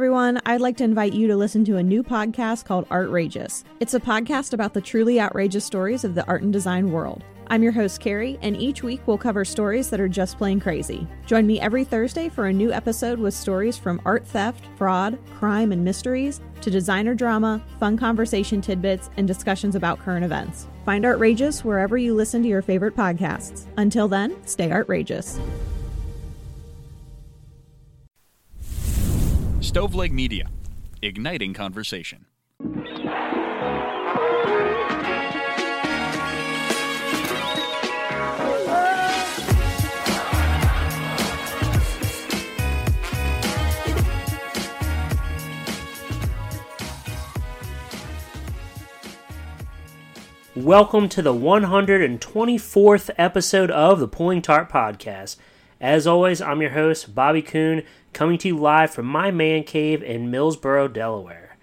everyone. I'd like to invite you to listen to a new podcast called Artrageous. It's a podcast about the truly outrageous stories of the art and design world. I'm your host, Carrie, and each week we'll cover stories that are just plain crazy. Join me every Thursday for a new episode with stories from art theft, fraud, crime, and mysteries to designer drama, fun conversation tidbits, and discussions about current events. Find Artrageous wherever you listen to your favorite podcasts. Until then, stay outrageous. Stoveleg Media, igniting conversation. Welcome to the 124th episode of the Pulling Tarp Podcast. As always, I'm your host, Bobby Coon, coming to you live from my man cave in Millsboro, Delaware.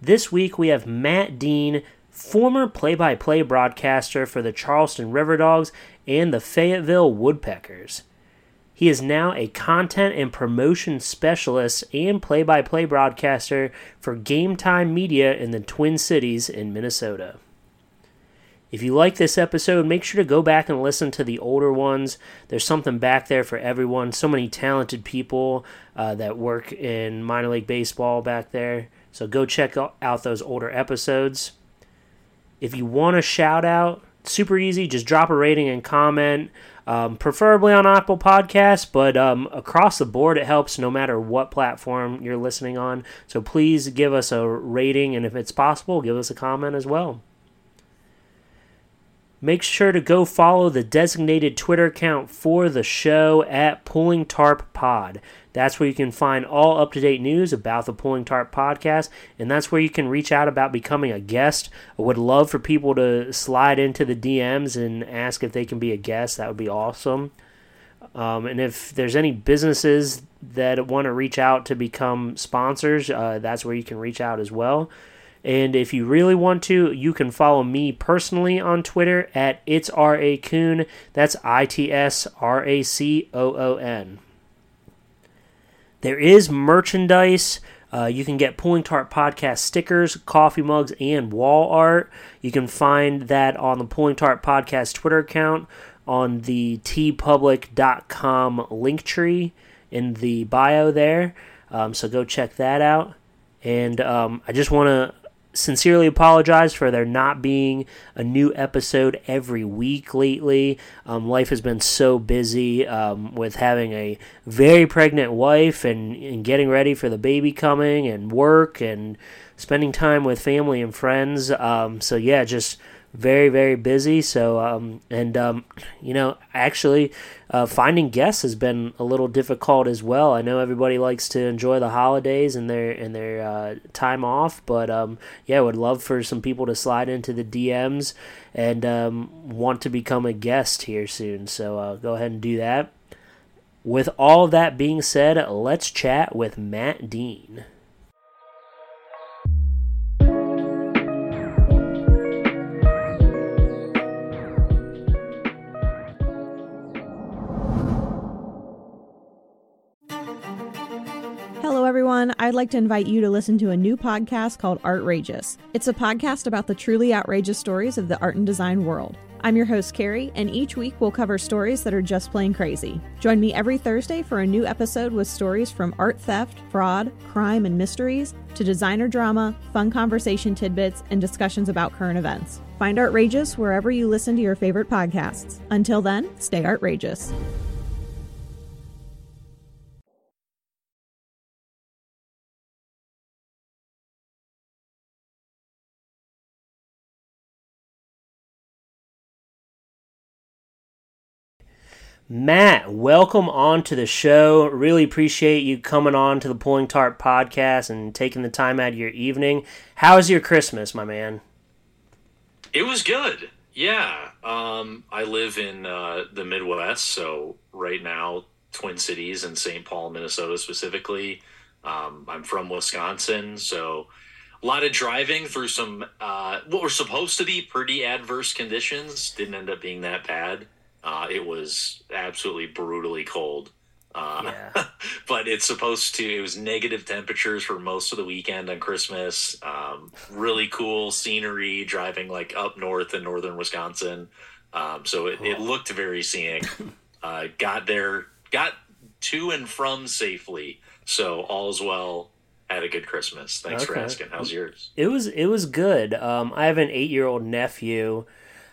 This week we have Matt Dean, former play by play broadcaster for the Charleston River Dogs and the Fayetteville Woodpeckers. He is now a content and promotion specialist and play by play broadcaster for Game Time Media in the Twin Cities in Minnesota. If you like this episode, make sure to go back and listen to the older ones. There's something back there for everyone. So many talented people uh, that work in minor league baseball back there. So go check out those older episodes. If you want a shout out, super easy. Just drop a rating and comment, um, preferably on Apple Podcasts, but um, across the board, it helps no matter what platform you're listening on. So please give us a rating, and if it's possible, give us a comment as well. Make sure to go follow the designated Twitter account for the show at Pulling Tarp Pod. That's where you can find all up to date news about the Pulling Tarp podcast, and that's where you can reach out about becoming a guest. I would love for people to slide into the DMs and ask if they can be a guest. That would be awesome. Um, and if there's any businesses that want to reach out to become sponsors, uh, that's where you can reach out as well. And if you really want to, you can follow me personally on Twitter at it's R A Coon. That's I T S R A C O O N. There is merchandise. Uh, you can get Pulling Tarp Podcast stickers, coffee mugs, and wall art. You can find that on the Pulling Tarp Podcast Twitter account on the teepublic.com link tree in the bio there. Um, so go check that out. And um, I just want to sincerely apologize for there not being a new episode every week lately. Um, life has been so busy um, with having a very pregnant wife and, and getting ready for the baby coming and work and spending time with family and friends. Um, so, yeah, just very very busy. So um, and um, you know actually uh, finding guests has been a little difficult as well. I know everybody likes to enjoy the holidays and their and their uh, time off but um, yeah would love for some people to slide into the dms and um, want to become a guest here soon. So uh, go ahead and do that. With all that being said let's chat with matt dean Hello, everyone. I'd like to invite you to listen to a new podcast called Artrageous. It's a podcast about the truly outrageous stories of the art and design world. I'm your host, Carrie, and each week we'll cover stories that are just plain crazy. Join me every Thursday for a new episode with stories from art theft, fraud, crime, and mysteries to designer drama, fun conversation tidbits, and discussions about current events. Find Artrageous wherever you listen to your favorite podcasts. Until then, stay outrageous. Matt, welcome on to the show. Really appreciate you coming on to the Pulling Tarp podcast and taking the time out of your evening. How was your Christmas, my man? It was good. Yeah. Um, I live in uh, the Midwest, so right now, Twin Cities and St. Paul, Minnesota specifically. Um, I'm from Wisconsin, so a lot of driving through some uh, what were supposed to be pretty adverse conditions. Didn't end up being that bad. Uh, it was absolutely brutally cold. Uh, Yeah. but it's supposed to. It was negative temperatures for most of the weekend on Christmas. Um, really cool scenery, driving like up north in northern Wisconsin. Um, so it, it looked very scenic. Uh, got there, got to and from safely. So all's well. Had a good Christmas. Thanks for asking. How's yours? It was it was good. Um, I have an eight year old nephew,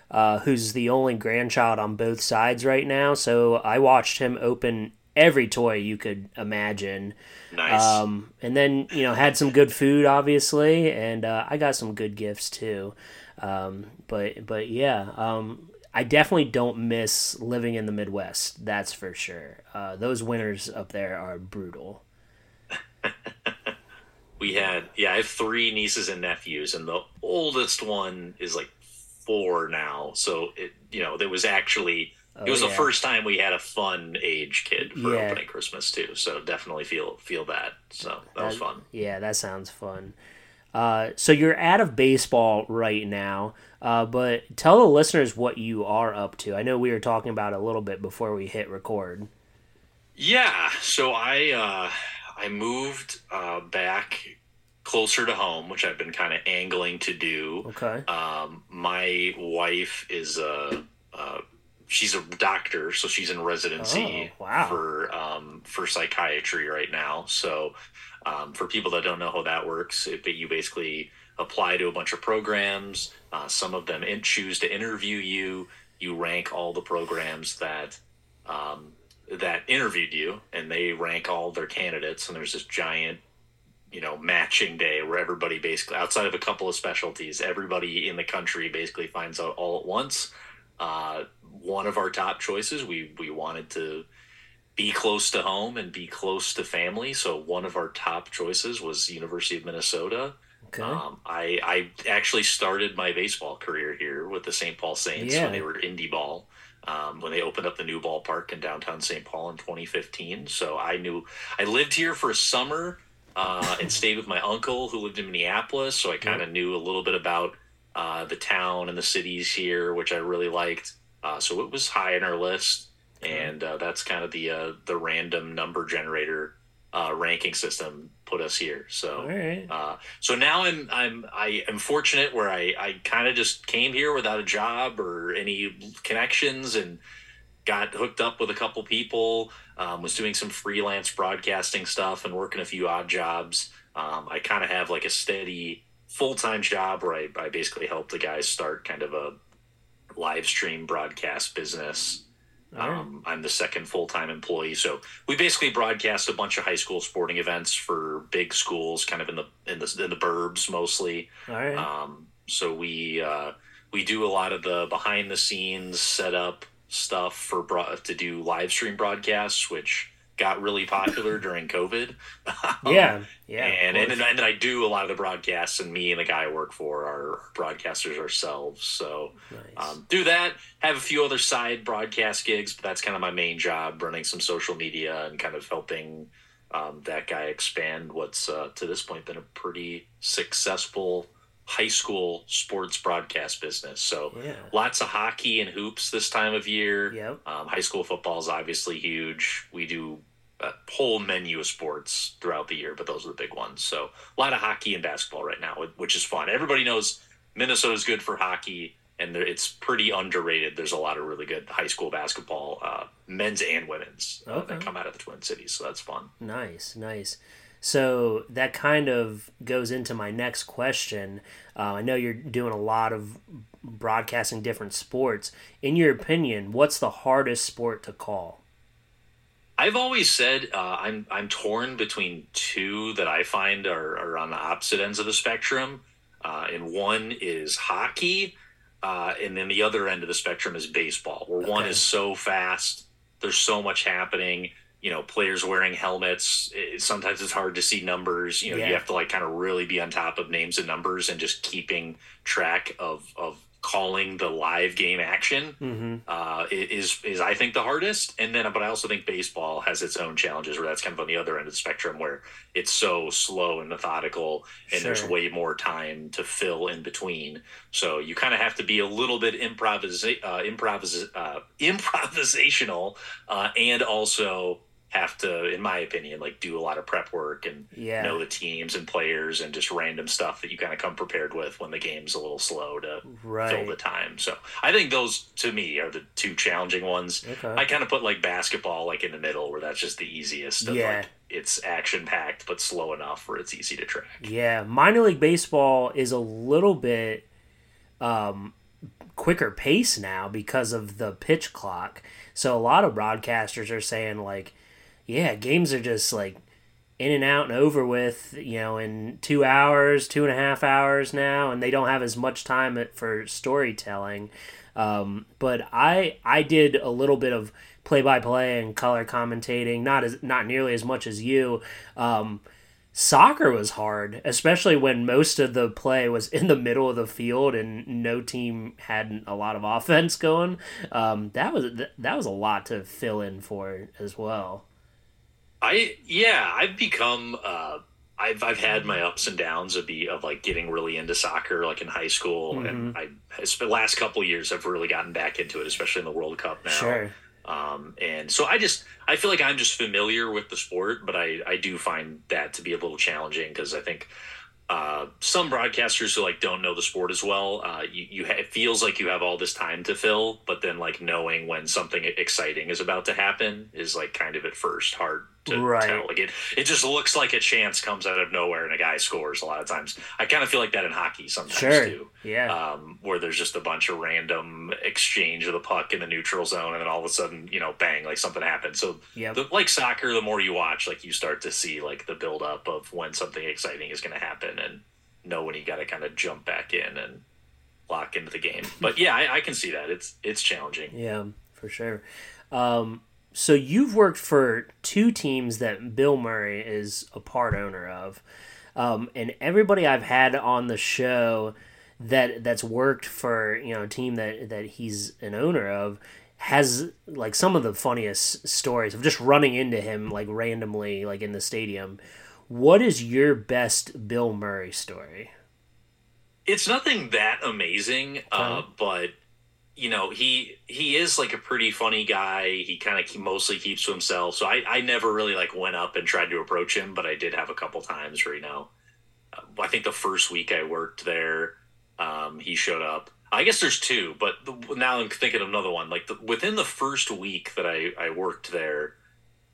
uh, who's the only grandchild on both sides right now. So I watched him open every toy you could imagine. Nice. Um, and then you know had some good food, obviously, and uh, I got some good gifts too. Um, but but yeah, um, I definitely don't miss living in the Midwest. That's for sure. Uh, those winters up there are brutal. we had yeah i have three nieces and nephews and the oldest one is like four now so it you know there was actually it was Oh, the first time we had a fun age kid for Yeah. opening christmas too so definitely feel feel that so that was fun Yeah, that sounds fun. Uh, so you're out of baseball right now, uh, but tell the listeners what you are up to. I know we were talking about a little bit before we hit record. yeah so i uh i moved uh back closer to home which i've been kind of angling to do Okay. Um, my wife is a, uh, she's a doctor, so she's in residency Oh, wow. for um, for psychiatry right now. So, um, for people that don't know how that works, it, you basically apply to a bunch of programs. Uh, some of them in, choose to interview you. You rank all the programs that um, that interviewed you, and they rank all their candidates. And there's this giant you know matching day where everybody basically outside of a couple of specialties everybody in the country basically finds out all at once uh, one of our top choices we we wanted to be close to home and be close to family so one of our top choices was university of minnesota Okay. um, I, I actually started my baseball career here with the St. Paul Saints Yeah. when they were indie ball. Um, when they opened up the new ballpark in downtown St. Paul in 2015. So I knew I lived here for a summer uh, and stayed with my uncle who lived in Minneapolis. So I kind of knew a little bit about uh, the town and the cities here, which I really liked. Uh, so it was high on our list, and uh, that's kind of the uh, the random number generator uh, ranking system put us here. So right. uh, so now I'm I'm I am fortunate where I I kind of just came here without a job or any connections and got hooked up with a couple people. Um, was doing some freelance broadcasting stuff and working a few odd jobs. Um, I kind of have like a steady full time job where I, I basically help the guys start kind of a live stream broadcast business. Right. Um, I'm the second full time employee, so we basically broadcast a bunch of high school sporting events for big schools, kind of in the in the in the burbs mostly. All right. Um, so we uh, we do a lot of the behind the scenes setup stuff for bro- to do live stream broadcasts, which got really popular during COVID. Yeah. Yeah. and, and, and I do a lot of the broadcasts, and me and the guy I work for are broadcasters ourselves. So nice. um, do that. Have a few other side broadcast gigs, but that's kind of my main job, running some social media and kind of helping um, that guy expand what's uh, to this point been a pretty successful high school sports broadcast business. So yeah. lots of hockey and hoops this time of year. Yep. Um, high school football is obviously huge. We do a whole menu of sports throughout the year, but those are the big ones. So a lot of hockey and basketball right now, which is fun. Everybody knows Minnesota's good for hockey, and it's pretty underrated. There's a lot of really good high school basketball, uh, men's and women's, uh, that come out of the Twin Cities. So that's fun. Nice, nice. So that kind of goes into my next question. Uh, I know you're doing a lot of broadcasting different sports. In your opinion, what's the hardest sport to call? I've always said uh, I'm I'm torn between two that I find are, are on the opposite ends of the spectrum, uh, and one is hockey, uh, and then the other end of the spectrum is baseball, where one is so fast, there's so much happening. You know, players wearing helmets. It, sometimes it's hard to see numbers. You know, Yeah. you have to like kind of really be on top of names and numbers and just keeping track of of calling the live game action Mm-hmm. uh, is is I think the hardest. And then, but I also think baseball has its own challenges where that's kind of on the other end of the spectrum where it's so slow and methodical, and there's way more time to fill in between. So you kind of have to be a little bit improvisa- uh, improvis- uh, improvisational, uh, and also have to, in my opinion, like do a lot of prep work and Yeah. know the teams and players and just random stuff that you kind of come prepared with when the game's a little slow to fill the time. So I think those to me are the two challenging ones. Okay. I kind of put like basketball like in the middle where that's just the easiest. Of, Yeah. Like, it's action packed but slow enough where it's easy to track. Yeah, minor league baseball is a little bit um, quicker pace now because of the pitch clock. So a lot of broadcasters are saying like, yeah, games are just like in and out and over with, you know, in two hours, two and a half hours now, and they don't have as much time for storytelling. Um, but I I did a little bit of play by play and color commentating, not as not nearly as much as you. Um, soccer was hard, especially when most of the play was in the middle of the field and no team had a lot of offense going. Um, that was that was a lot to fill in for as well. I yeah, I've become uh I've I've had my ups and downs of be of like getting really into soccer like in high school and I the last couple of years I've really gotten back into it, especially in the World Cup now. Sure. Um, and so I just I feel like I'm just familiar with the sport, but I I do find that to be a little challenging because I think uh, some broadcasters who like don't know the sport as well, uh, you, you ha- it feels like you have all this time to fill, but then like knowing when something exciting is about to happen is like kind of at first hard to Right. tell. Like it, it just looks like a chance comes out of nowhere and a guy scores a lot of times. I kind of feel like that in hockey sometimes Sure. too Yeah. um, where there's just a bunch of random exchange of the puck in the neutral zone, and then all of a sudden, you know, bang, like something happens. So, Yep. the, like soccer, the more you watch, like you start to see like the build up of when something exciting is going to happen, and know when you got to kind of jump back in and lock into the game. But yeah, I, I can see that it's it's challenging. Yeah, for sure. Um, so you've worked for two teams that Bill Murray is a part owner of, um, and everybody I've had on the show that that's worked for you know a team that that he's an owner of has like some of the funniest stories of just running into him like randomly like in the stadium. What is your best Bill Murray story? it's nothing that amazing, uh, but you know he he is like a pretty funny guy. He kind of mostly keeps to himself, so I I never really like went up and tried to approach him, but I did have a couple times where you know, uh, I think the first week I worked there, um, he showed up. I guess there's two, but the, now I'm thinking of another one. Like the, within the first week that I I worked there,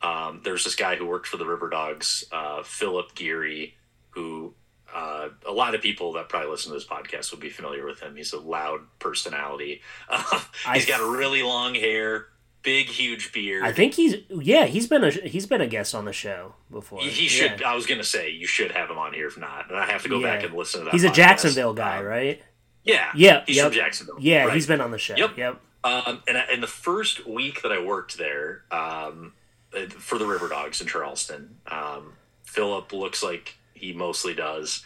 um, there's this guy who worked for the River Dogs, uh, Philip Geary, who uh, a lot of people that probably listen to this podcast would be familiar with him. He's a loud personality. Uh, he's got a really long hair, big, huge beard. I think he's yeah he's been a he's been a guest on the show before. he, he should. Yeah. I was gonna say you should have him on here if not, and I have to go back and listen to that. He's a podcast. Jacksonville guy, Um, right? Yeah, Yeah, He's yep. from Jacksonville. Yeah, right. he's been on the show. Yep. Yep. Um, and in the first week that I worked there um, uh, for the River Dogs in Charleston, um, Philip looks like he mostly does,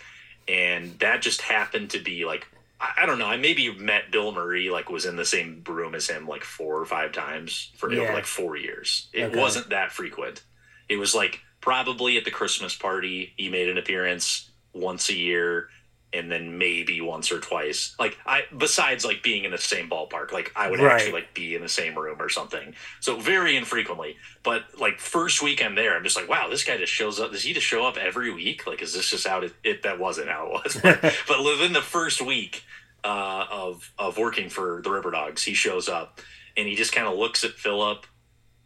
and that just happened to be like I, don't know. I maybe met Bill Murray, like was in the same room as him like four or five times for Yeah. over like four years. It Okay. wasn't that frequent. It was like probably at the Christmas party he made an appearance once a year and then maybe once or twice. Like I besides like being in the same ballpark, like I would Right. actually like be in the same room or something. So very infrequently. But like first week I'm there, I'm just like, wow, this guy just shows up. Does he just show up every week? Like is this just how it, it that wasn't how it was. But, but within the first week uh, of of working for the River Dogs, he shows up and he just kind of looks at Philip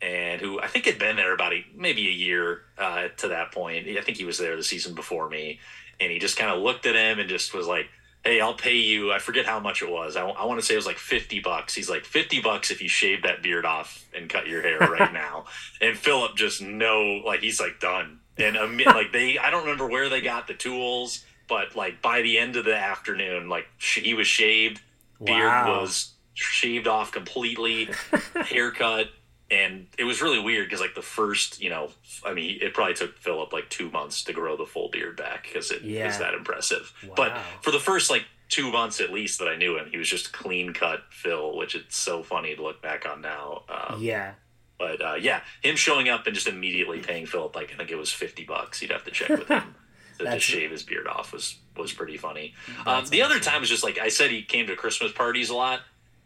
and who I think had been there about a, maybe a year uh, to that point. I think he was there the season before me, and he just kind of looked at him and just was like, "Hey, I'll pay you." I forget how much it was. I, want to say it was like fifty bucks. He's like fifty bucks if you shave that beard off and cut your hair right now. And Philip just no, like he's like done. And like they, I don't remember where they got the tools, but like by the end of the afternoon, like sh- he was shaved, beard Wow. was shaved off completely, haircut, and it was really weird because like the first, you know, I mean, it probably took Philip like two months to grow the full beard back because it Yeah. that impressive. But for the first like two months at least that I knew him, he was just clean cut Phil, which it's so funny to look back on now. Um, Yeah. But uh, yeah, him showing up and just immediately paying Philip like I think it was fifty bucks. You'd have to check with him to just shave his beard off was was pretty funny. Um, the other time was just like I said, he came to Christmas parties a lot,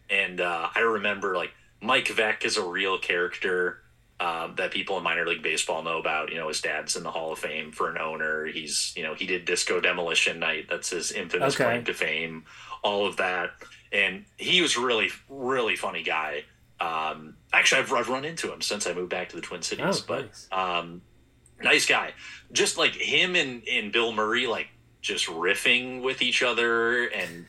and uh, I remember like Mike Veeck is a real character. um, that people in minor league baseball know about. You know, his dad's in the Hall of Fame for an owner. He's, you know, he did Disco Demolition Night. That's his infamous Okay. claim to fame. All of that, and he was really, really funny guy. Um, actually, I've, I've run into him since I moved back to the Twin Cities, Oh, but nice. um, nice guy. Just like him and, and Bill Murray, like just riffing with each other. And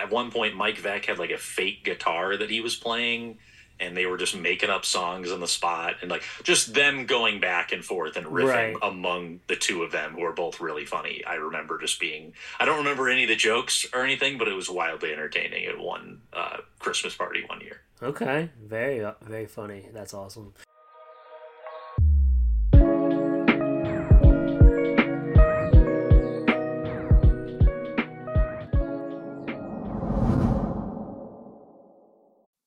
at one point, Mike Veeck had like a fake guitar that he was playing, and they were just making up songs on the spot, and like just them going back and forth and riffing Right. among the two of them, who are both really funny. I remember just being, I don't remember any of the jokes or anything, but it was wildly entertaining at one uh, Christmas party one year. Okay, very uh, very funny. That's awesome.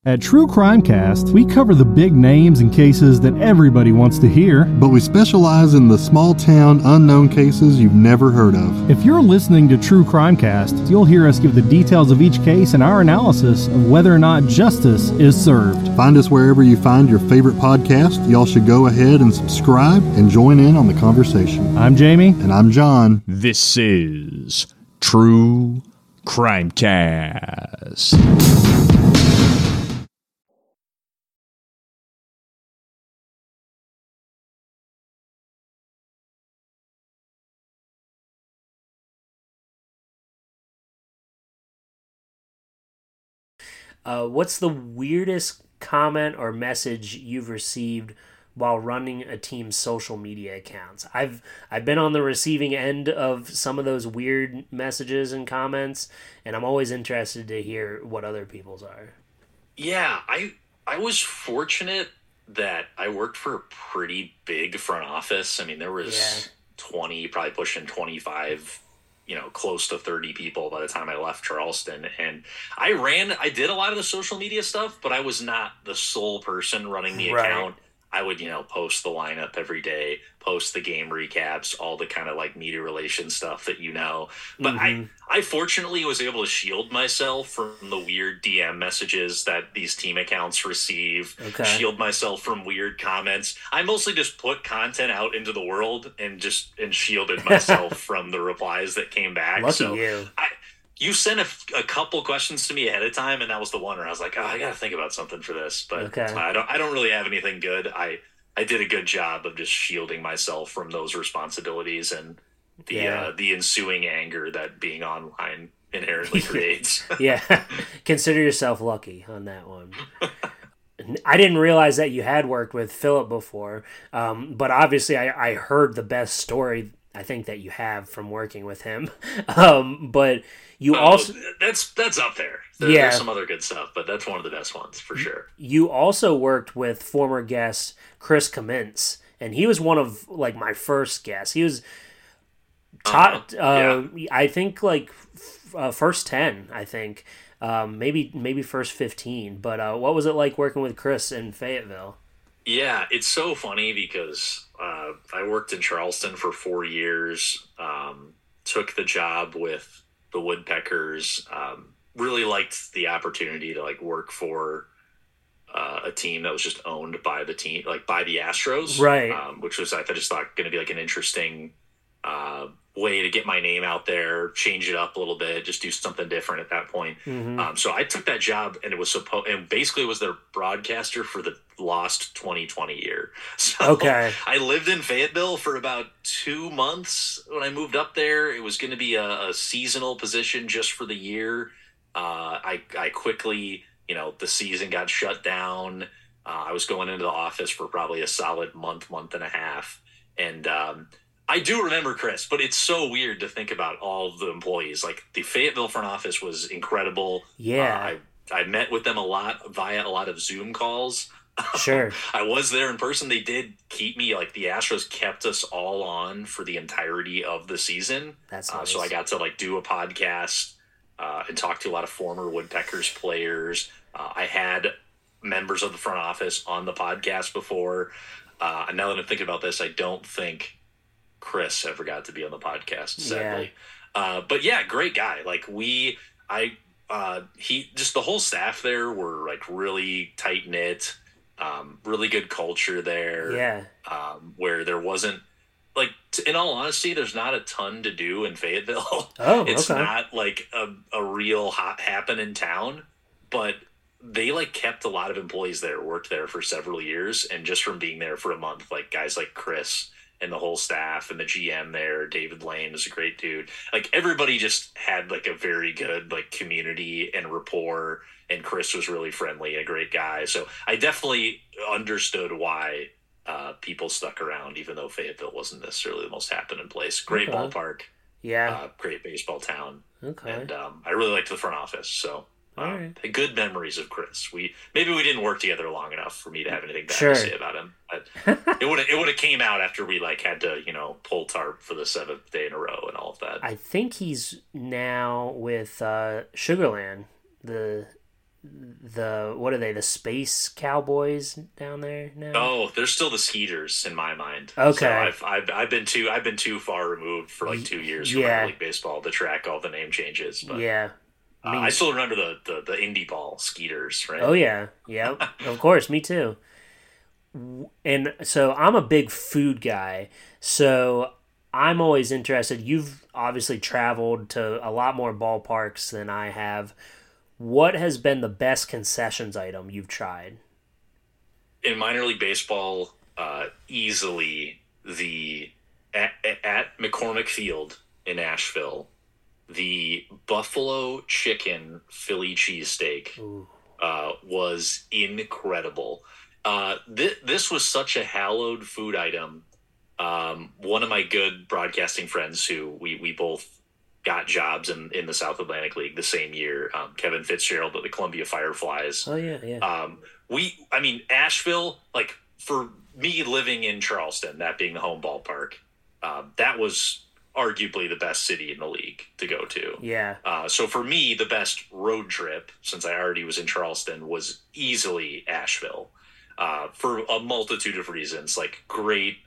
At True Crime Cast, we cover the big names and cases that everybody wants to hear. but we specialize in the small town unknown cases you've never heard of. If you're listening to True Crime Cast, you'll hear us give the details of each case and our analysis of whether or not justice is served. Find us wherever you find your favorite podcast. Y'all should go ahead and subscribe and join in on the conversation. I'm Jamie. And I'm John. This is True Crime Cast. Uh, what's the weirdest comment or message you've received while running a team's social media accounts? I've I've been on the receiving end of some of those weird messages and comments, and I'm always interested to hear what other people's are. Yeah, I I was fortunate that I worked for a pretty big front office. I mean, there was Yeah. 20, probably pushing 25, you know, close to 30 people by the time I left Charleston. And I ran, I did a lot of the social media stuff, but I was not the sole person running the Right. account. I would, you know, post the lineup every day, post the game recaps, all the kind of like media relations stuff that you know. But Mhm. I, I fortunately was able to shield myself from the weird DM messages that these team accounts receive. Okay. Shield myself from weird comments. I mostly just put content out into the world and just and shielded myself from the replies that came back. Lucky so you. I, you sent a, a couple questions to me ahead of time, and that was the one where I was like, "Oh, I got to think about something for this." But Okay. I don't. I don't really have anything good. I I did a good job of just shielding myself from those responsibilities and the Yeah. uh, the ensuing anger that being online inherently creates. yeah, consider yourself lucky on that one. I didn't realize that you had worked with Philip before, um, but obviously I, I heard the best story I think that you have from working with him. Um, but you Oh, also that's that's up there. there. Yeah. There's some other good stuff, but that's one of the best ones for sure. you also worked with former guest Chris Cummins, and he was one of like my first guests. He was top, Uh-huh. uh, I think like f- uh, first ten, I think. Um, maybe maybe first fifteen, but uh, what was it like working with Chris in Fayetteville? Yeah, it's so funny because uh, I worked in Charleston for four years. Um, took the job with the Woodpeckers. Um, really liked the opportunity to like work for uh, a team that was just owned by the team, like by the Astros, Right. Um, which was I just thought going to be like an interesting uh, way to get my name out there, change it up a little bit, just do something different at that point. Mhm. Um, so I took that job, and it was supposed, and basically was their broadcaster for the lost 2020 year. So Okay. I lived in Fayetteville for about two months when I moved up there. It was going to be a, a seasonal position just for the year. Uh, I I quickly, you know, the season got shut down. Uh, I was going into the office for probably a solid month, month and a half, and um, I do remember Chris, but it's so weird to think about all the employees. Like the Fayetteville front office was incredible. Yeah. Uh, I I met with them a lot via a lot of Zoom calls. Sure. I was there in person. They did keep me like the Astros kept us all on for the entirety of the season. That's Uh, so I got to like do a podcast uh, and talk to a lot of former Woodpeckers players. Uh, I had members of the front office on the podcast before. Uh, and now that I'm thinking about this, I don't think Chris ever got to be on the podcast, sadly. Uh, but yeah, great guy. Like we, I, uh, he, just the whole staff there were like really tight knit. Um, really good culture there. Yeah. Um, where there wasn't like t- in all honesty, there's not a ton to do in Fayetteville. Oh, it's okay. not like a, a real hot happen in town, but they like kept a lot of employees there, worked there for several years, and just from being there for a month, like guys like Chris and the whole staff and the GM there, David Lane is a great dude. Like everybody just had like a very good like community and rapport, and Chris was really friendly, a great guy. So I definitely understood why uh, people stuck around, even though Fayetteville wasn't necessarily the most happening place. Great Okay. ballpark, Yeah. uh, great baseball town, okay. and um, I really liked the front office. So. All Um, right. Good memories of Chris. We maybe we didn't work together long enough for me to have anything bad Sure. to say about him. But it would it would have came out after we like had to you know pull tarp for the seventh day in a row and all of that. I think he's now with uh, Sugar Land, the the what are they? The Space Cowboys down there now. Oh, there's still the Skeeters in my mind. Okay. so I've, I've I've been too I've been too far removed for like two years from Yeah. minor league baseball to track all the name changes. But yeah. Uh, I still remember the, the the indie ball Skeeters, right? Oh yeah, yeah, of course, me too. And so I'm a big food guy, so I'm always interested. You've obviously traveled to a lot more ballparks than I have. What has been the best concessions item you've tried? in minor league baseball, uh, easily the at, at McCormick Field in Asheville, the Buffalo Chicken Philly cheesesteak uh, was incredible. Uh, th- this was such a hallowed food item. Um, one of my good broadcasting friends, who we we both got jobs in in the South Atlantic League the same year, um, Kevin Fitzgerald at the Columbia Fireflies. Oh yeah, yeah. Um, we, I mean, Asheville, like for me living in Charleston, that being the home ballpark, um, that was arguably the best city in the league to go to. yeah. Uh, so for me, the best road trip, since I already was in Charleston, was easily Asheville uh, for a multitude of reasons, like great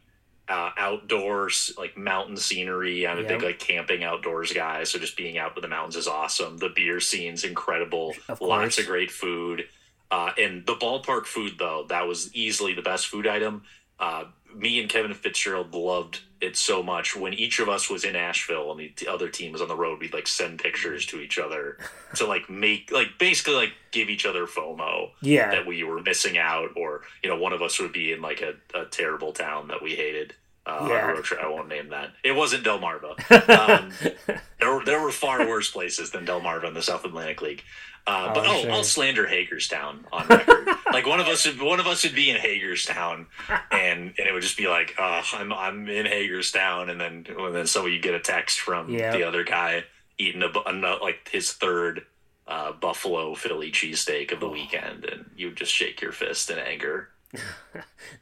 uh, outdoors, like mountain scenery. I'm a Yep. big like camping outdoors guy, so just being out with the mountains is awesome. The beer scene's incredible. Of Lots of great food. Uh, and the ballpark food, though, that was easily the best food item. Uh, me and Kevin Fitzgerald loved it so much. When each of us was in Asheville and the other team was on the road, we'd like send pictures to each other to like make like basically like give each other FOMO Yeah. that we were missing out, or you know, one of us would be in like a, a terrible town that we hated. Uh, Yeah. I won't name that. It wasn't Delmarva. Um, there were there were far worse places than Delmarva in the South Atlantic League. Uh, but Oh, oh, sure. I'll slander Hagerstown on record. like one of us, would, one of us would be in Hagerstown, and and it would just be like, uh, I'm I'm in Hagerstown, and then and then so you get a text from Yeah. the other guy eating a, a like his third uh, Buffalo Philly cheesesteak Oh. of the weekend, and you would just shake your fist in anger.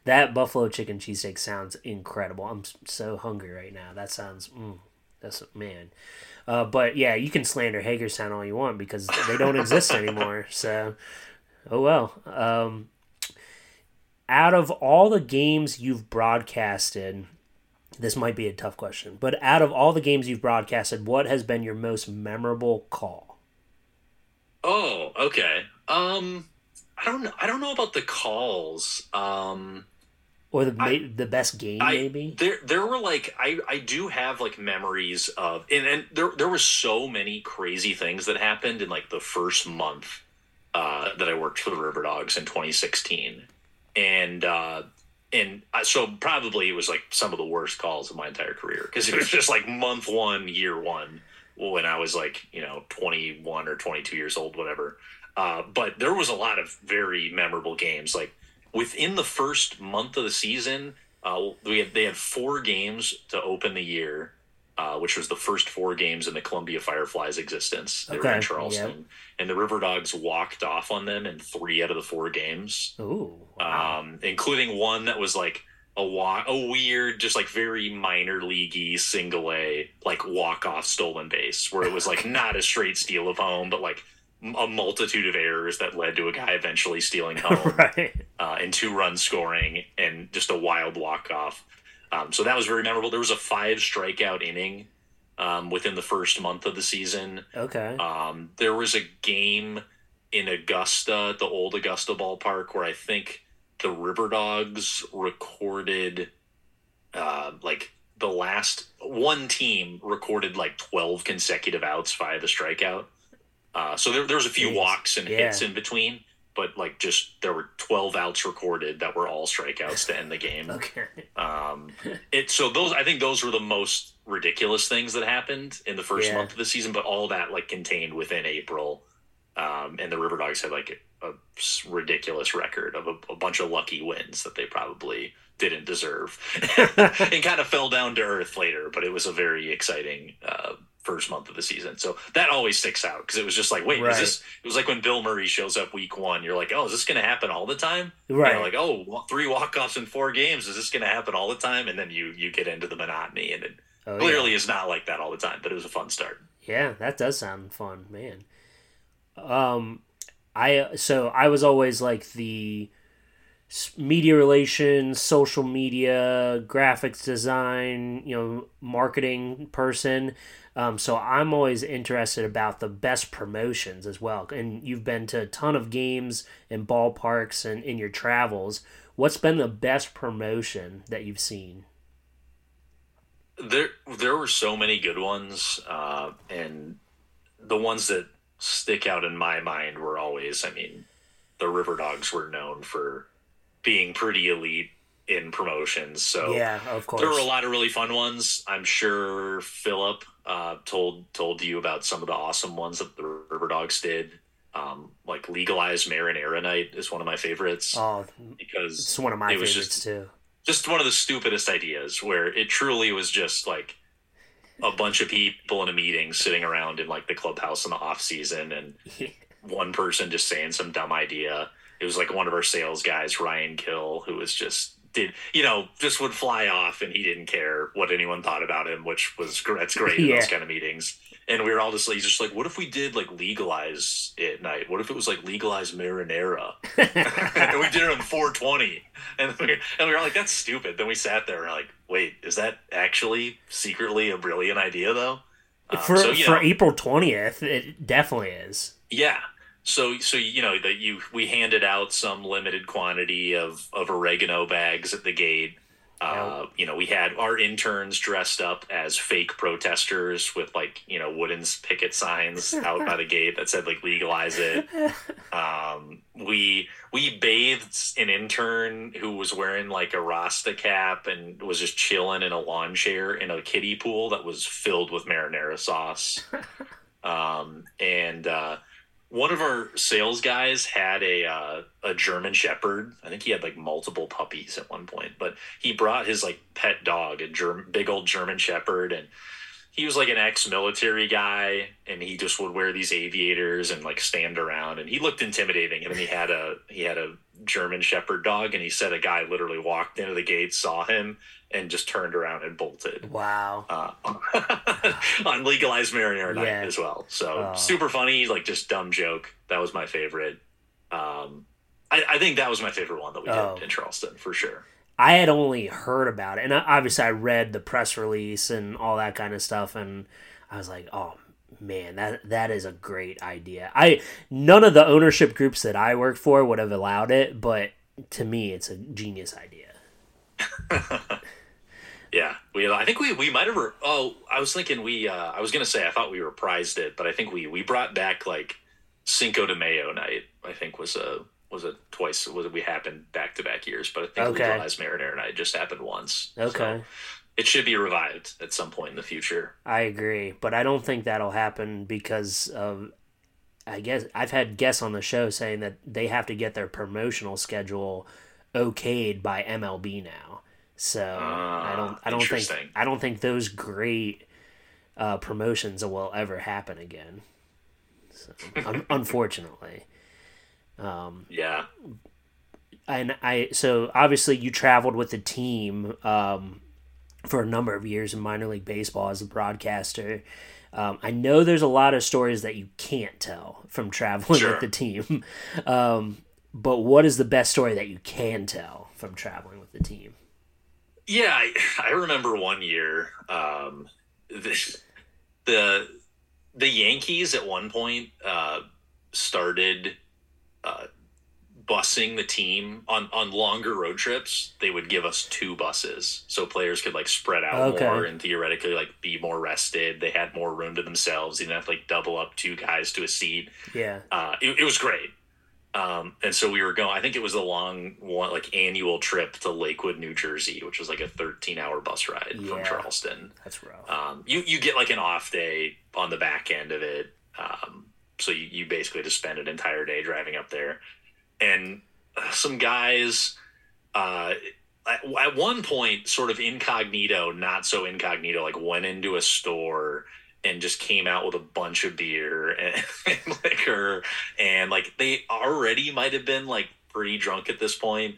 That buffalo chicken cheesesteak sounds incredible. I'm so hungry right now. That sounds, mm, that's man. Uh, but yeah, you can slander Hagerstown all you want because they don't exist anymore. So, oh well. Um, out of all the games you've broadcasted, this might be a tough question, but out of all the games you've broadcasted, what has been your most memorable call? Oh, okay. Um, I don't know. I don't know about the calls. Um. Or the I- the best game, I, maybe? there there were like I I do have like memories of and, and there there were so many crazy things that happened in like the first month uh, that I worked for the River Dogs in 2016, and uh, and I, so probably it was like some of the worst calls of my entire career because it was just like month one, year one when I was like you know 21 or 22 years old, whatever. Uh, but there was a lot of very memorable games like within the first month of the season, uh, we had, they had four games to open the year, uh, which was the first four games in the Columbia Fireflies' existence. They were Okay, in Charleston, and the River Dogs walked off on them in three out of the four games, Ooh. wow. um, including one that was like a walk, a weird, just like very minor leaguey single A, like walk off stolen base, where it was like not a straight steal of home, but like a multitude of errors that led to a guy eventually stealing home right. uh, and two run scoring and just a wild walk off. Um, so that was very memorable. There was a five strikeout inning um, within the first month of the season. Okay. Um, there was a game in Augusta, the old Augusta ballpark, where I think the River Dogs recorded uh, like the last one team recorded like 12 consecutive outs via the strikeout. Uh, so there, there was a few Jeez. walks and Yeah. hits in between, but like just there were 12 outs recorded that were all strikeouts to end the game. Okay. Um, it so those I think those were the most ridiculous things that happened in the first Yeah. month of the season, but all that like contained within April. Um, and the River Dogs had like a ridiculous record of a, a bunch of lucky wins that they probably didn't deserve, and kind of fell down to earth later. But it was a very exciting uh, first month of the season, so that always sticks out because it was just like, wait, Right. is this? It was like when Bill Murray shows up week one, you're like, oh, is this going to happen all the time? Right. Like oh, three wa- walk offs in four games. Is this going to happen all the time? And then you you get into the monotony, and it Oh, yeah. clearly is not like that all the time. But it was a fun start. Yeah, that does sound fun, man. Um, I so I was always like the media relations, social media, graphics design, you know, marketing person. Um, so I'm always interested about the best promotions as well. And you've been to a ton of games and ballparks and in your travels. What's been the best promotion that you've seen? There there were so many good ones, uh, and the ones that stick out in my mind were always. I mean, the River Dogs were known for being pretty elite in promotions. So yeah, of course. There were a lot of really fun ones. I'm sure Philip uh, told told you about some of the awesome ones that the River Dogs did. Um, like legalized marinara night is one of my favorites Oh, because it's one of my it was favorites just too. just one of the stupidest ideas where it truly was just like a bunch of people in a meeting sitting around in like the clubhouse in the off season and one person just saying some dumb idea. It was like one of our sales guys, Ryan Kill, who was just did you know just would fly off and he didn't care what anyone thought about him, which was that's great in those kind of meetings. And we were all just like, just like, what if we did like legalize it night? What if it was like legalized marinara? and we did it on 420, and we, and we were like, that's stupid. Then we sat there and we're like, wait, is that actually secretly a brilliant idea though? Um, for so, for know- April twentieth, it definitely is. yeah. So so you know that you we handed out some limited quantity of of oregano bags at the gate. Uh, you know, we had our interns dressed up as fake protesters with like you know wooden picket signs out by the gate that said like legalize it. Um, we we bathed an intern who was wearing like a Rasta cap and was just chilling in a lawn chair in a kiddie pool that was filled with marinara sauce. Um, and uh, one of our sales guys had a uh, a German Shepherd. I think he had like multiple puppies at one point, but he brought his like pet dog, a big old German Shepherd, and he was like an ex-military guy, and he just would wear these aviators and like stand around, and he looked intimidating. And then he had a he had a German Shepherd dog, and he said a guy literally walked into the gate, saw him, and just turned around and bolted Wow. uh, on legalized marinara night Yeah. as well. So Oh. super funny, like just dumb joke. That was my favorite. Um, I, I think that was my favorite one that we Oh. did in Charleston for sure. I had only heard about it, and obviously I read the press release and all that kind of stuff, and I was like, "Oh man, that that is a great idea." I none of the ownership groups that I work for would have allowed it, but to me, it's a genius idea. Yeah, we. I think we we might have. re- Oh, I was thinking we. Uh, I was gonna say I thought we reprised it, but I think we we brought back like Cinco de Mayo night. I think was a was a twice was we happened back to back years, but I think Okay. legalized marinara night just happened once. So Okay. it should be revived at some point in the future. I agree, but I don't think that'll happen because of. I guess I've had guests on the show saying that they have to get their promotional schedule okayed by MLB now. So I don't. I don't think. I don't think those great uh, promotions will ever happen again. So, un- unfortunately, Yeah. and I so obviously you traveled with the team um, for a number of years in minor league baseball as a broadcaster. Um, I know there's a lot of stories that you can't tell from traveling Sure. with the team, um, but what is the best story that you can tell from traveling with the team? Yeah, I, I remember one year um, the, the the Yankees at one point uh, started uh, busing the team on on longer road trips. They would give us two buses, so players could like spread out Okay. more and theoretically like be more rested. They had more room to themselves. You didn't have to like double up two guys to a seat. Yeah. Uh, it, it was great. Um, and so we were going. I think it was a long one, like annual trip to Lakewood, New Jersey, which was like a 13 hour bus ride Yeah. from Charleston. That's rough. Um, you you get like an off day on the back end of it, um, so you, you basically just spend an entire day driving up there, and uh, some guys. Uh, at, at one point, sort of incognito, not so incognito, like went into a store and just came out with a bunch of beer and, and liquor, and like they already might have been like pretty drunk at this point.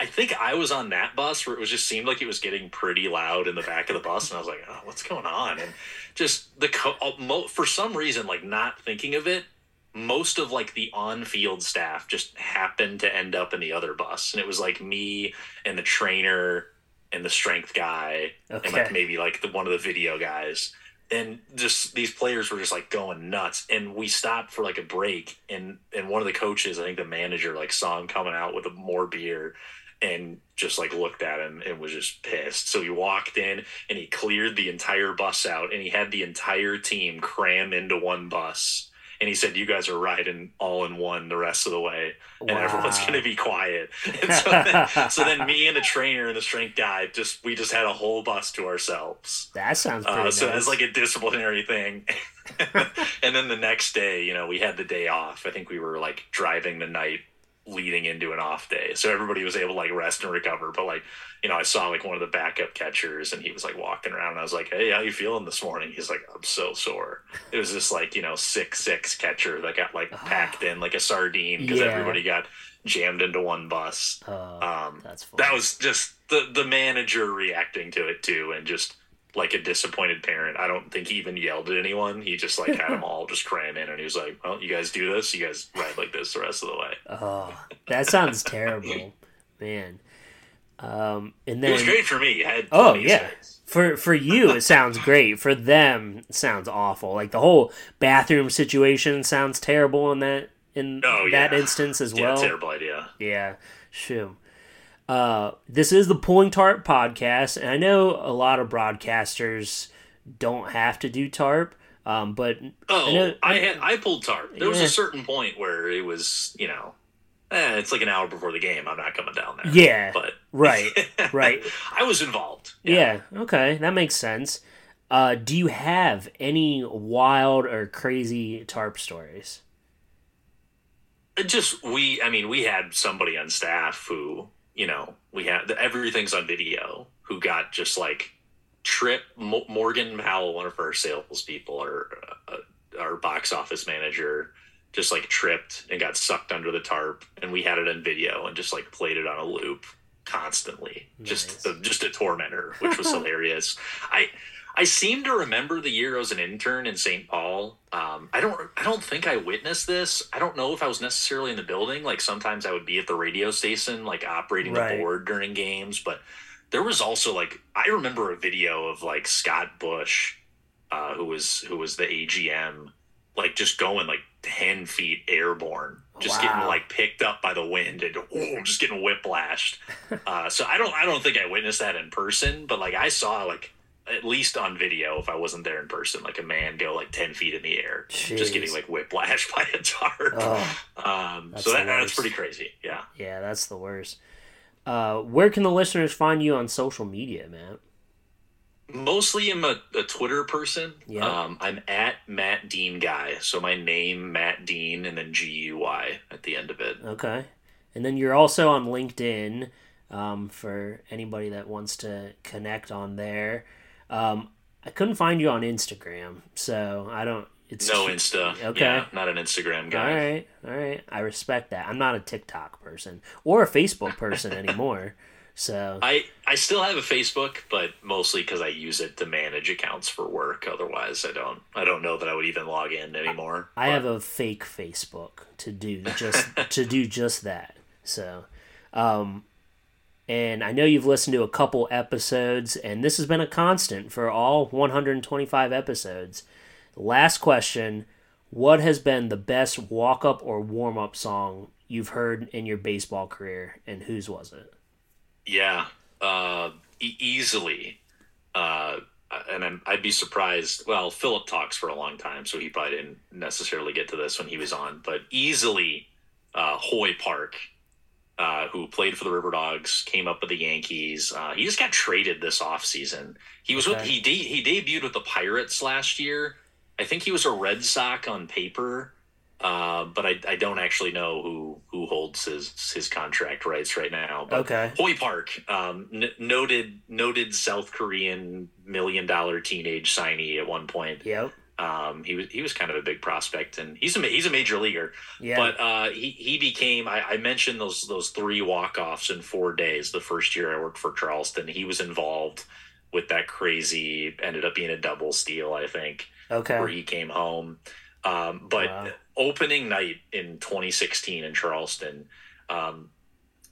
I think I was on that bus where it was just seemed like it was getting pretty loud in the back of the bus, and I was like, "Oh, what's going on?" And just the co- uh, mo- for some reason, like not thinking of it, most of like the on-field staff just happened to end up in the other bus, and it was like me and the trainer and the strength guy and like maybe like the one of the video guys. And just these players were just like going nuts, and we stopped for like a break, and and one of the coaches, I think the manager, like saw him coming out with a more beer, and just like looked at him and was just pissed. So he walked in and he cleared the entire bus out and he had the entire team cram into one bus. And he said, "You guys are riding all in one the rest of the way, and everyone's going to be quiet." And so, then, so then me and the trainer and the strength guy just we just had a whole bus to ourselves. That sounds pretty Uh, so nice. it's like a disciplinary thing. and then the next day, you know, we had the day off. I think we were like driving the night leading into an off day. So everybody was able to like rest and recover. But like, you know, I saw like one of the backup catchers and he was like walking around and I was like, Hey, how you feeling this morning? He's like, I'm so sore. It was this like, you know, six six catcher that got like packed in like a sardine because Yeah. everybody got jammed into one bus. Oh, Um that was just the the manager reacting to it too and just like a disappointed parent i don't think he even yelled at anyone he just like had them all just cram in and he was like well you guys do this you guys ride like this the rest of the way Oh, that sounds terrible, man. Um, and then it was great for me Oh yeah. For for you it sounds great. For them it sounds awful. Like the whole bathroom situation sounds terrible in that in Oh, that yeah. instance as yeah well. terrible idea Yeah, shoot. Uh, this is the Pulling Tarp podcast, and I know a lot of broadcasters don't have to do tarp, um, but oh I know- i had i pulled tarp there was a certain point where it was you know eh, it's like an hour before the game i'm not coming down there Yeah, but right, right. i was involved Yeah. okay, that makes sense. Uh, do you have any wild or crazy tarp stories? Just we i mean we had somebody on staff who you know we had everything's on video who got just like trip Mo- morgan powell one of our salespeople or uh, our box office manager just like tripped and got sucked under the tarp and we had it on video and just like played it on a loop constantly just Nice. the, just a tormentor which was hilarious i I seem to remember the year I was an intern in St. Paul. Um, I don't. I don't think I witnessed this. I don't know if I was necessarily in the building. Like sometimes I would be at the radio station, like operating Right. the board during games. But there was also like I remember a video of like Scott Bush, uh, who was who was the AGM, like just going like ten feet airborne, just getting like picked up by the wind and oh, just getting whiplashed. uh, so I don't. I don't think I witnessed that in person, but like I saw like at least on video if I wasn't there in person, like a man go like ten feet in the air, just getting like whiplash by a tarp. Oh, um, so that, that's pretty crazy. Yeah. yeah, that's the worst. Uh, where can the listeners find you on social media, Matt? Mostly I'm a, a Twitter person. Yeah. Um, I'm at Matt Dean Guy. So my name, Matt Dean, and then G U Y at the end of it. Okay. And then you're also on LinkedIn um, for anybody that wants to connect on there. Um, I couldn't find you on Instagram, so I don't. It's No Insta. Okay. Yeah, not an Instagram guy. All right, all right. I respect that. I'm not a TikTok person or a Facebook person anymore. So I, I still have a Facebook, but mostly because I use it to manage accounts for work. Otherwise, I don't. I don't know that I would even log in anymore. I have a fake Facebook to do just to do just that. So, um, and I know you've listened to a couple episodes, and this has been a constant for all 125 episodes. Last question: what has been the best walk up or warm up song you've heard in your baseball career, and whose was it? Yeah, uh, e- easily. Uh, and I'm, I'd be surprised. Well, Philip talks for a long time, so he probably didn't necessarily get to this when he was on, but easily uh, Hoy Park, uh, who played for the River Dogs, came up with the Yankees. Uh, he just got traded this offseason. He was with he de- he debuted with the Pirates last year. I think he was a Red Sox on paper, uh, but I, I don't actually know who who holds his his contract rights right now. But Okay. Hoy Park, um, n- noted noted South Korean million dollar teenage signee at one point. Yep. Um, he was he was kind of a big prospect, and he's a he's a major leaguer. Yeah. But uh, he he became. I, I mentioned those those three walk offs in four days. The first year I worked for Charleston, he was involved with that crazy. Ended up being a double steal, I think, okay. where he came home. Um, but Wow. opening night in 2016 in Charleston, um,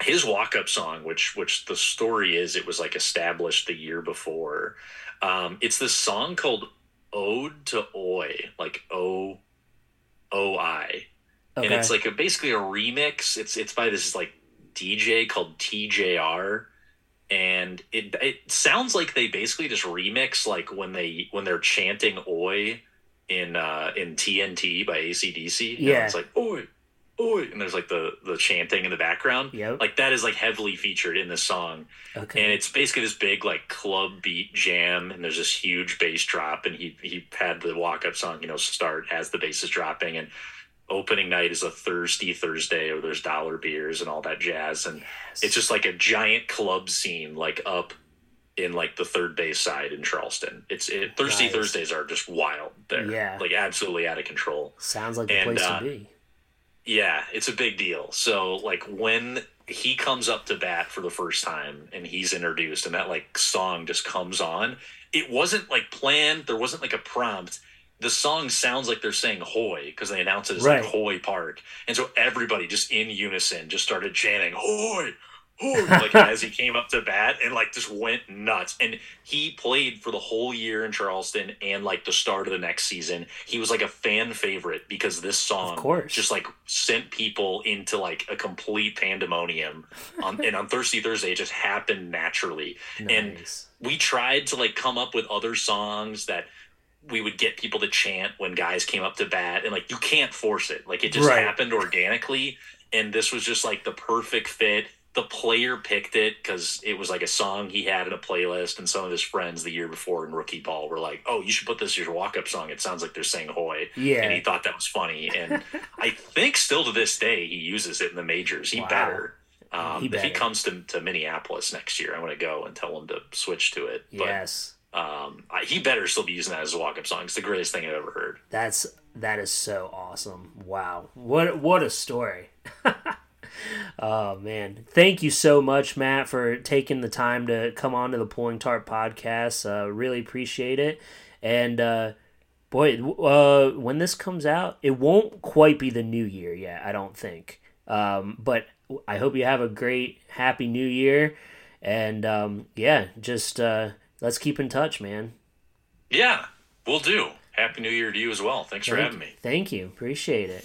his walk up song, which which the story is, it was like established the year before. Um, it's this song called "Ode to Oi," like O O I Okay. and it's like a basically a remix. It's it's by this like DJ called TJR, and it it sounds like they basically just remix like when they when they're chanting "Oi" in uh in TNT by ACDC. You know, Yeah. it's like "Oi, Oi," and there's like the the chanting in the background. Yep. Like that is like heavily featured in this song okay. and it's basically this big like club beat jam and there's this huge bass drop and he he had the walk up song you know start as the bass is dropping and opening night is a thirsty thursday or there's dollar beers and all that jazz and it's just like a giant club scene like up in like the third base side in charleston it's it, thirsty Nice. thursdays are just wild there Yeah. like absolutely out of control Sounds like the and, place uh, to be. Yeah, it's a big deal. So like when he comes up to bat for the first time and he's introduced and that like song just comes on, it wasn't like planned, there wasn't like a prompt. The song sounds like they're saying hoy because they announced it as Right. like Hoy Park. And so everybody just in unison just started chanting hoy like as he came up to bat and like just went nuts. And he played for the whole year in Charleston and like the start of the next season. He was like a fan favorite because this song just like sent people into like a complete pandemonium on and on Thirsty Thursday it just happened naturally. And we tried to like come up with other songs that we would get people to chant when guys came up to bat and like you can't force it. Like it just Right. happened organically and this was just like the perfect fit. The player picked it because it was like a song he had in a playlist, and some of his friends the year before in rookie ball were like, "Oh, you should put this as your walk-up song. It sounds like they're saying hoy." Yeah. and he thought that was funny. And I think still to this day he uses it in the majors. He Wow. better. Um, He If he comes to, to Minneapolis next year, I'm going to go and tell him to switch to it. But yes. um, I, he better still be using that as a walk-up song. It's the greatest thing I've ever heard. That's that is so awesome. Wow. What what a story. oh man. Thank you so much, Matt, for taking the time to come on to the Pulling Tarp podcast. Uh, really appreciate it. And uh boy, uh when this comes out, it won't quite be the new year yet, I don't think. Um but I hope you have a great happy new year and um yeah, just uh let's keep in touch, man. Yeah, we'll do. Happy New Year to you as well. Thanks for having me. Thank you. Appreciate it.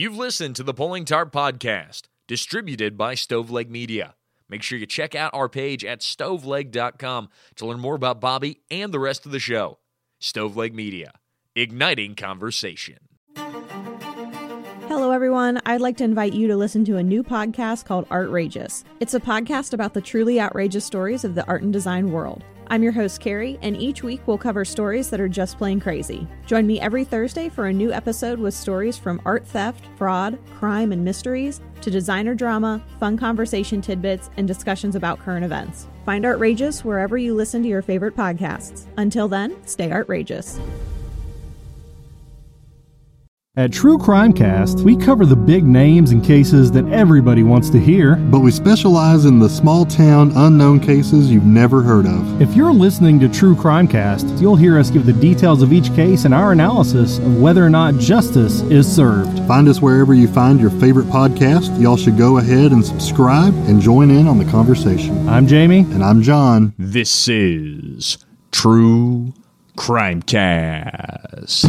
You've listened to the Pulling Tarp Podcast, distributed by Stoveleg Media. Make sure you check out our page at stoveleg.com to learn more about Bobby and the rest of the show. Stoveleg Media, igniting conversation. Hello, everyone. I'd like to invite you to listen to a new podcast called Artrageous. It's a podcast about the truly outrageous stories of the art and design world. I'm your host, Carrie, and each week we'll cover stories that are just plain crazy. Join me every Thursday for a new episode with stories from art theft, fraud, crime, and mysteries to designer drama, fun conversation tidbits, and discussions about current events. Find Artrageous wherever you listen to your favorite podcasts. Until then, stay outrageous. At True Crime Cast, we cover the big names and cases that everybody wants to hear. But we specialize in the small town, unknown cases you've never heard of. If you're listening to True Crime Cast, you'll hear us give the details of each case and our analysis of whether or not justice is served. Find us wherever you find your favorite podcast. Y'all should go ahead and subscribe and join in on the conversation. I'm Jamie. And I'm John. This is True Crime Cast.